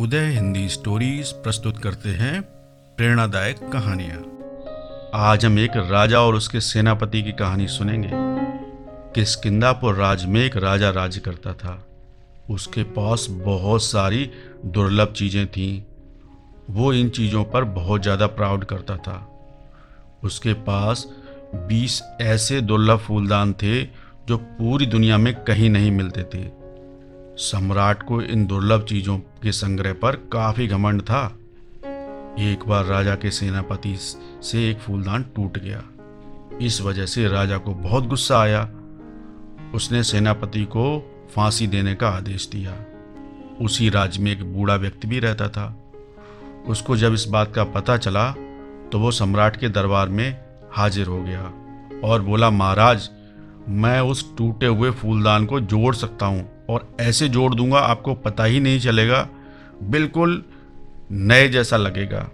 उदय Hindi stories प्रस्तुत करते हैं प्रेरणादायक कहानियाँ। आज हम एक राजा और उसके सेनापति की कहानी सुनेंगे। किसकिंदापुर राज में एक राजा राज्य करता था। उसके पास बहुत सारी दुर्लभ चीज़ें थीं। वो इन चीज़ों पर बहुत ज़्यादा प्राउड करता था। उसके पास बीस ऐसे दुर्लभ फूलदान थे जो पूरी दुनिया में कहीं नहीं मिलते थे। सम्राट को इन दुर्लभ चीज़ों के संग्रह पर काफ़ी घमंड था। एक बार राजा के सेनापति से एक फूलदान टूट गया। इस वजह से राजा को बहुत गुस्सा आया। उसने सेनापति को फांसी देने का आदेश दिया। उसी राज्य में एक बूढ़ा व्यक्ति भी रहता था। उसको जब इस बात का पता चला तो वो सम्राट के दरबार में हाजिर हो गया और बोला, महाराज, मैं उस टूटे हुए फूलदान को जोड़ सकता हूँ। और ऐसे जोड़ दूँगा, आपको पता ही नहीं चलेगा। बिल्कुल नए जैसा लगेगा।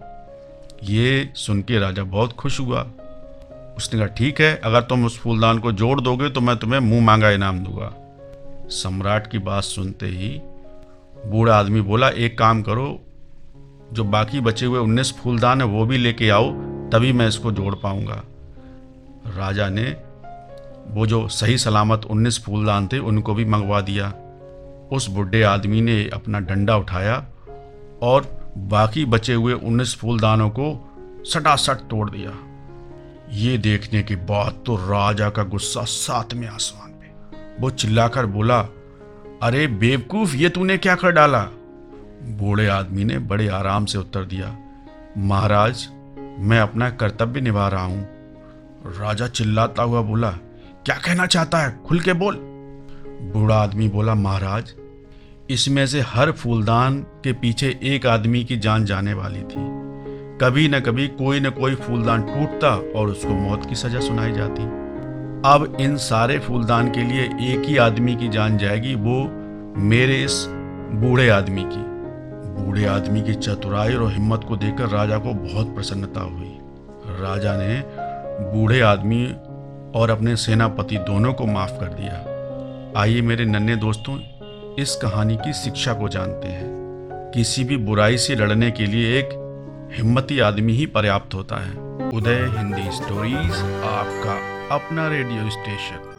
ये सुन के राजा बहुत खुश हुआ। उसने कहा, ठीक है, अगर तुम उस फूलदान को जोड़ दोगे तो मैं तुम्हें मुँह मांगा इनाम दूँगा। सम्राट की बात सुनते ही बूढ़ा आदमी बोला, एक काम करो, जो बाकी बचे हुए उन्नीस फूलदान है, वो भी लेके आओ, तभी मैं इसको जोड़ पाऊँगा। राजा ने वो जो सही सलामत उन्नीस फूलदान थे, उनको भी मंगवा दिया। उस बुढ़े आदमी ने अपना डंडा उठाया और बाकी बचे हुए उन्नीस फूलदानों को सटासट तोड़ दिया। ये देखने के बाद तो राजा का गुस्सा सातवें आसमान पे। वो चिल्लाकर बोला, अरे बेवकूफ़, ये तूने क्या कर डाला? बूढ़े आदमी ने बड़े आराम से उत्तर दिया, महाराज, मैं अपना कर्तव्य निभा रहा हूँ। राजा चिल्लाता हुआ बोला, क्या कहना चाहता है? खुल के बोल। बूढ़ा आदमी बोला, महाराज, इसमें से हर फूलदान के पीछे एक आदमी की जान जाने वाली थी। कभी न कभी कोई न कोई फूलदान टूटता और उसको मौत की सजा सुनाई जाती। अब इन सारे फूलदान के लिए एक ही आदमी की जान जाएगी, वो मेरे इस बूढ़े आदमी की। बूढ़े आदमी की चतुराई और हिम्मत को देखकर राजा को बहुत प्रसन्नता हुई। राजा ने बूढ़े आदमी और अपने सेनापति दोनों को माफ़ कर दिया। आइए मेरे नन्हे दोस्तों, इस कहानी की शिक्षा को जानते हैं। किसी भी बुराई से लड़ने के लिए एक हिम्मती आदमी ही पर्याप्त होता है। उदय हिंदी स्टोरीज, आपका अपना रेडियो स्टेशन।